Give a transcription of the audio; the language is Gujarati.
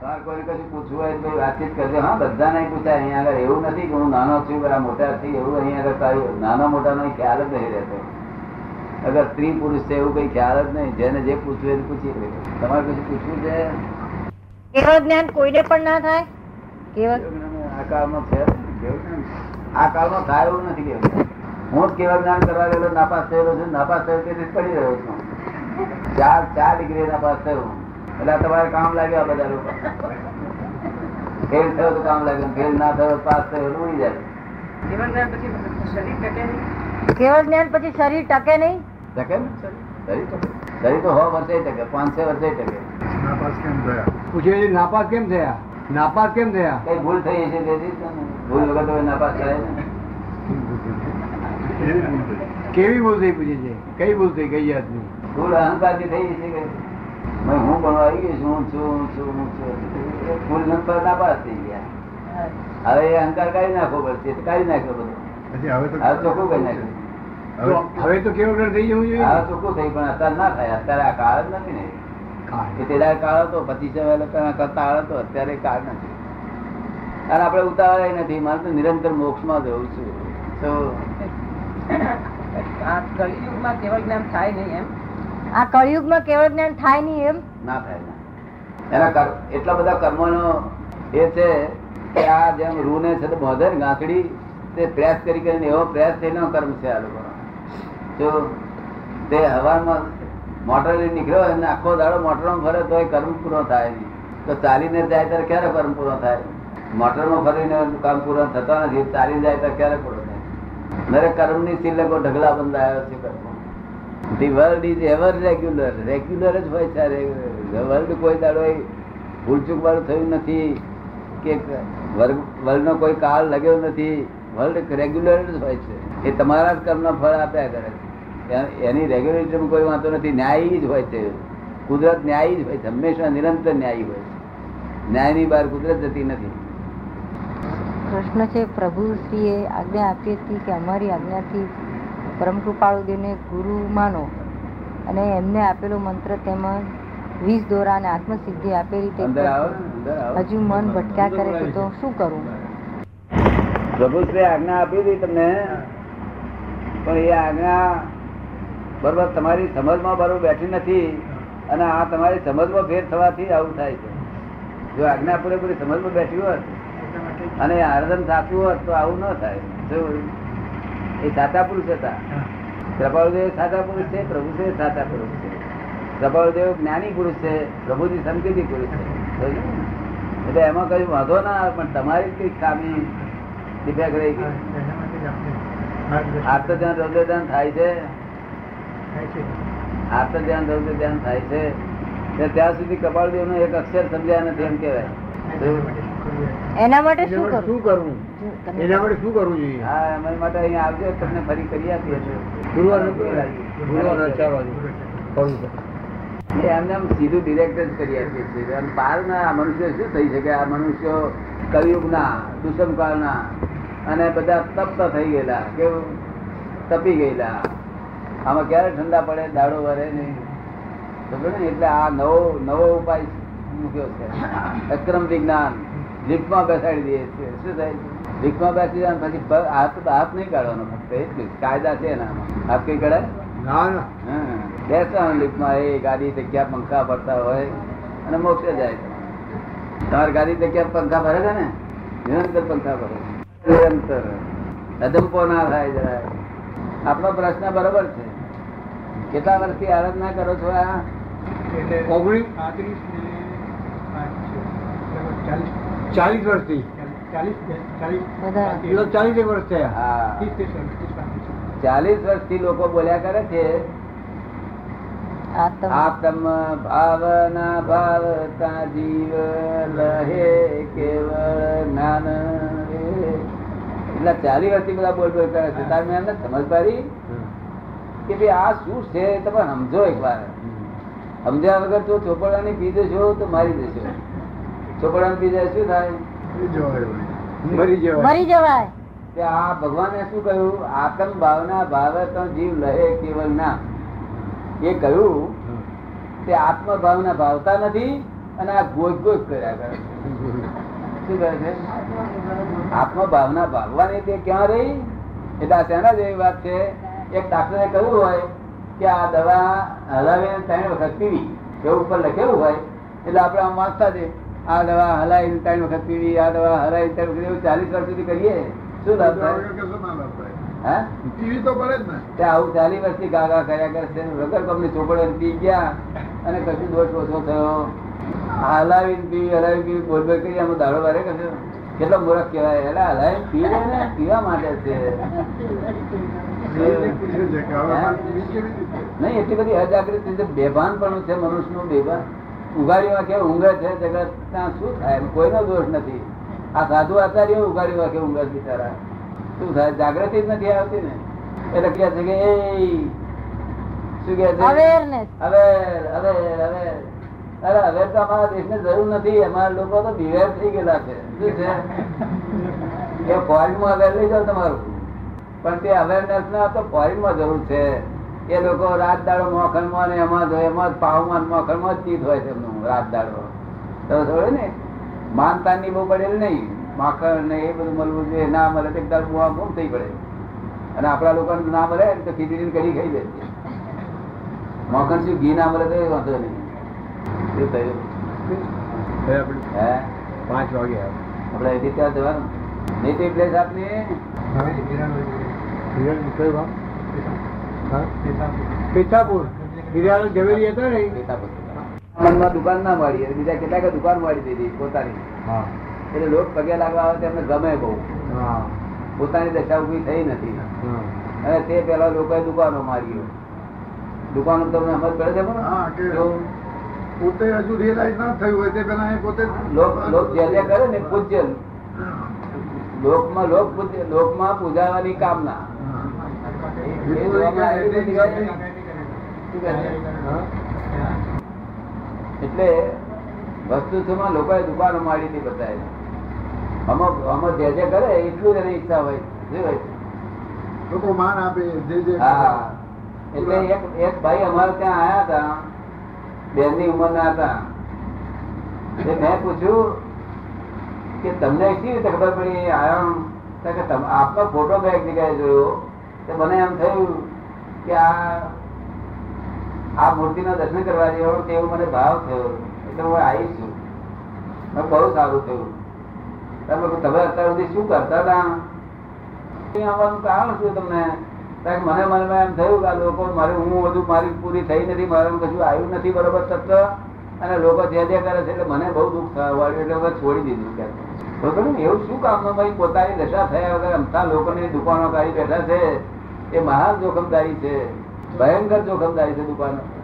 તમારે કશું પૂછવું હોય તો વાતચીત કરજો. હા બધા પૂછાય અહીંયા આગળ એવું નથી કે હું નાનો છું આ મોટા છું એવું અહીંયા આગળ કાંઈ નાનો મોટાનો ખ્યાલ જ નહીં રહેતો. અગર સ્ત્રી પુરુષ છે એવું કઈ ખ્યાલ જ નહીં. જેને જે પૂછવું એ પૂછી લે તમારે કશું પૂછવું છે? કેવળ જ્ઞાન કોઈને પણ ના થાય? કેવળ આ કાળમાં છે. આ કાળમાં થાય એવું નથી કેવું હું જ કેવળ જ્ઞાન કરવા ગયેલો નાપાસ થયેલો છું નાપાસ થયો તેથી જ પડી રહ્યો છું. ચાર ચાર ડિગ્રી નાપાસ થયો એટલે આ તમારે કામ લાગ્યા બધા લોકો. ફેલ થયો તો કામ લાગ્યું ફેલ ના થયો તો પાસ થયો એટલે ઉડી જાય. કેવળ જ્ઞાન પછી શરીર ટકે નહીં? ટકે ને? શરીર ટકે. શરીર તો સો વર્ષે ટકે પાંચસો વર્ષે ટકે. પૂછે છે, નાપાસ કેમ થયા? નાપાસ કેમ થયા? કઈ ભૂલ થઈ છે તેથી જ ને. ભૂલ વગર તો નાપાસ થાય ને. કેવી ભૂલ થઈ? પૂછે છે? કઈ ભૂલ થઈ? કઈ જાતની ભૂલ અહંકારથી થઈ છે હું પણ આવી ગયો છું હું છું હું છું હું છું. એ ભૂલ નંબર નાપાસ થઈ ગયા. હવે એ અહંકાર કાઢી નાખવો પડશે તો કાઢી નાખ્યો બધો. હવે ચોખ્ખું કરી નાખ્યું? હવે તો કેવો થઈ જવું જોઈએ? હા ચોખ્ખું થઈ પણ અત્યારે ના થાય અત્યારે આ કાળ જ નથી ને. પેલા કાળ હતો પચીસ કરતા કાળ હતો અત્યારે કાળ નથી. અને આપણે ઉતાવળ નથી મારે તો નિરંતર મોક્ષમાં જવું છું. તો આ કળિયુગમાં કેવળ જ્ઞાન થાય નહીં એમ. આ કળિયુગમાં કેવળ જ્ઞાન થાય નહીં એમ? ના થાય એના એટલા બધા કર્મોનો એ છે કે આ જેમ રૂ ને છે બોધે ને તે પ્રેસ કરી કરીને એવો પ્રેસ થઈને કર્મ છે આ લોકો જો તે હવામાં મોટર નીકળ્યો અને આખો દાડો મોટરમાં ફરે તો એ કર્મ પૂરો થાય નહીં. તો ચાલીને જાય ત્યારે ક્યારે કર્મ પૂરો થાય? મોટરમાં ફરીને કામ પૂરો થતો નથી, ચાલીને જાય ત્યારે ક્યારે પૂરો થાય? દરેક કર્મની સિલકો ઢગલા બંધાયો છે કર્મ the world is ever regular regular જ હોય છે વર્લ્ડ કોઈ દાડો ભૂલચૂક વાળું થયું નથી કે વર્લ્ડનો કોઈ કાળ લાગ્યો નથી. વર્લ્ડ રેગ્યુલર જ હોય છે. એ તમારા જ કર્મના ફળ આપ્યા કરે છે. એની રેગ્યુલેટરમાં કોઈ વાંધો નથી. ન્યાયી જ હોય છે. કુદરત ન્યાયી જ હોય છે. હંમેશા નિરંતર ન્યાયી હોય છે. ન્યાયની બહાર કુદરત જતી નથી. પ્રશ્ન છે પ્રભુ શ્રીએ આજ્ઞા આપી હતી કે અમારી આજ્ઞાથી પરમ કૃપાળુદેવને ગુરુ માનો અને એમને આપેલો મંત્ર તેમજ વીસ દોરા અને આત્મસિદ્ધિ આપેલી તે હજુ મન ભટક્યા કરે છે તો શું કરવું પ્રભુશ્રી આજ્ઞા આપી હતી તમને. પણ એ આજ્ઞા બરોબર તમારી સમજમાં બરોબર બેઠી નથી અને આ તમારી સમજમાં ફેર થવાથી આવું થાય છે. જો આજ્ઞા પૂરેપૂરી સમજમાં બેઠી હોત અને આરાધન સાચું હોત તો આવું ન થાય. જો એ સાચા પુરુષ હતા. કૃપાળુદેવ સાચા પુરુષ છે પ્રભુદેવ સાચા પુરુષ છે. કૃપાળુદેવ જ્ઞાની પુરુષ છે પ્રભુજી સંકેતી પુરુષ છે. એટલે એમાં કઈ વાંધો ના પણ તમારી કઈ ખામી ડિફેક્ટ રહી ગઈ. આત્મ ધ્યાન રૌદ્ર ધ્યાન થાય છે. આત્મ ધ્યાન રૌદ્ર ધ્યાન થાય છે. ત્યાં સુધી કપાળદેવ નો એક અક્ષર સમજ્યા નથી એમ કેવાય એના માટે શું શું કરવું એના માટે શું કરવું જોઈએ? હા અમારી માટે અહીંયા આવજો તમને ફરી કરી આપીએ છીએ. એમને આમ સીધું ડિરેક્ટ જ કરી આપીએ છીએ. અને પાર ના આ મનુષ્ય શું થઈ શકે? આ મનુષ્યો કલયુગના દુષ્મકાળના અને બધા તપ્ત થઈ ગયેલા કેવું? તપી ગયેલા. આમાં ક્યારે ઠંડા પડે? દાડો વરે નહીં. એટલે આ નવો નવો ઉપાય મૂક્યો છે. અક્રમ વિજ્ઞાન. લિફ્ટમાં બેસાડી દઈએ છીએ. શું થાય લિફ્ટમાં બેસી જાય પછી હાથ હાથ નહીં કાઢવાનો ફક્ત એ કાયદા છે એનામાં હાથ કઈ કઢાય. બેસવાનું લિફ્ટમાં એ ગાડી જગ્યા પંખા ભરતા હોય અને મોક્ષે જાય તમારી ગાડી જગ્યા પંખા ભરે છે ને? નિરંતર પંખા ભરે નિરંતર. અદંપો ના થાય જરાય. આપણો પ્રશ્ન બરોબર છે. કેટલા વર્ષથી આરાધના કરો છો આ? ઓગણીસ ચાલીસ. વર્ષથી. ચાલીસ એક વર્ષ થયા. હા. ચાલીસ વર્ષથી લોકો બોલ્યા કરે છે. આત્મ આત્મ ભાવના ભાવતા જીવ લહે કેવળ જ્ઞાન એટલે ચાલી વર્ષથી બધા બોલ બોલ કરે છે. તાર મેં સમજ પાડી કે ભાઈ આ શું છે? તમે સમજો એકવાર. સમજ્યા વગર તો ચોપડાની પી દેશો તો મારી દેશો. ચોપડાની પી જાય શું થાય? મરી જવાય. મરી જવાય. કે આ ભગવાને શું કહ્યું? આત્મ ભાવના ભાવે તો જીવ લહે કેવલ ના. એ કહ્યું તે આત્મ ભાવના ભાવતા નથી અને આ ગોજ ગોજ કર્યા કરે શું કહે છે? આત્મ ભાવના ભાવવાની તે ક્યાં રહી? એટલે આ શેના જેવી વાત છે. એક ડાક્ટરે કહ્યું હોય કે આ દવા હલાવે ત્રણ વખત પીવી. એવું ઉપર લખેલું હોય. એટલે આપણે આમ વાંચતા છે આ દવા હલાવીને ત્રણ વખત પીવી આ દવા હલાવીને ત્રણ વખત એવું ચાલીસ વર્ષ સુધી કરીએ. શું લાભ થાય? હા? તો પડે જ ને. આવું ચાલી વર્ષથી ગાગા કર્યા કરશે વગર કંપની ચોપડે પી ગયા અને કશું દોષ ઓછો થયો. હલાવીને પીવી હલાવી પીવી બોલ બોલ કરી આમાં દાડો વારે કશું કેટલો મૂર્ખ કહેવાય. એટલે હલાવીને પીવે ને પીવા માટે છે. નહીં એટલી બધી અજાગૃત બેભાન પણ છે મનુષ્યનું બેભાન. ઉઘાડીમાં કે ઊંઘે છે જગત ત્યાં શું થાય? કોઈનો દોષ નથી. આ સાધુ આચાર્ય ઉઘાડીમાં કે ઊંઘે બિચારા? શું થાય? જાગૃતિ જ નથી આવતી ને? એટલે કહે છે કે એ શું કે છે? હવે હવે હવે અરે હવે તો અમારા દેશને જરૂર નથી. અમારા લોકો તો બિવેર થઈ ગયેલા છે. શું છે? એ ફોરેનમાં અવેર લઈ જાઓ તમારું. પણ તે અવેરનેસ ના તો ફોરેનમાં જરૂર છે. એ લોકો રાત દાડો મોખણમાં ને એમાં જ એમાં જ પાવમાં મોખણમાં જ ચીજ હોય છે એમનું રાત દાડો. તો થોડું ને? માનતાની બહુ પડેલ નહીં. માખણ ને એ બધું મળવું જોઈએ ના મળે તો એકદમ બુઆ ગુમ થઈ પડે. અને આપણા લોકોને ના મળે તો ખીચડી કઢી ખાઈ દે મોખણ શું ઘી ના મળે તો એ વાંધો નહીં. એ થયું? હે? પાંચ વાગે આપણે અહીંથી ત્યાં જવાનું. નેટિવ પ્લેસ આપની પિતાપુર હિરાલ ઝવેરી હતા ને? મનમાં દુકાન ના મળી બીજા કેટલાક દુકાન મળી દીધી પોતાની. એટલે લોક પગે લાગવા આવે તેમને ગમે બહુ. પોતાની દશા ઊભી થઈ નથી. અને તે પેલા લોકોએ દુકાનો મારી દુકાનો તમને સમજ પડે છે પણ? પોતે હજુ રિયલાઇઝ ના થયું હોય તે પેલા એ પોતે લોક જે કરે ને પૂજ્ય. લોકમાં લોક પૂજ્ય લોકમાં પૂજાવાની કામના એ જોવામાં આવી બધી વાત નહીં. શું કહે છે? એટલે વસ્તુમાં લોકોએ દુકાનો મારી હતી બતાવે આમાં જે જે કરે એટલું જ એની ઈચ્છા હોય. શું હોય? લોકો માન આપે જે જે હા. એટલે એક એક ભાઈ અમારે ત્યાં આયા હતા. બેનની ઉંમર ના હતા. એટલે મેં પૂછ્યું કે તમને કેવી રીતે ખબર પડી? આયા કે આપનો ફોટો એક જગ્યાએ જોયો? તો મને એમ થયું કે આ આ મૂર્તિના દર્શન કરવા જેવો તેવો મને ભાવ થયો. એટલે હું આવીશ છું. બહુ સારું થયું. તમે અત્યાર સુધી શું કરતા હતા? આવવાનું કારણ શું તમને? મને મનમાં એમ થયું કે લોકો મારે, હું બધું મારી પૂરી થઈ નથી, મારું કશું આવ્યું નથી બરોબર તત્વ. અને લોકો જે જે કરે છે, એટલે મને બહુ દુઃખ થયું એટલે હવે છોડી દીધું કે એવું શું કામનું ભાઈ? પોતાની દશા થયા વગર અમતા લોકોની દુકાનો કાઢી બેઠા છે. એ મહાન જોખમદારી છે ભયંકર જોખમદારી છે દુકાનો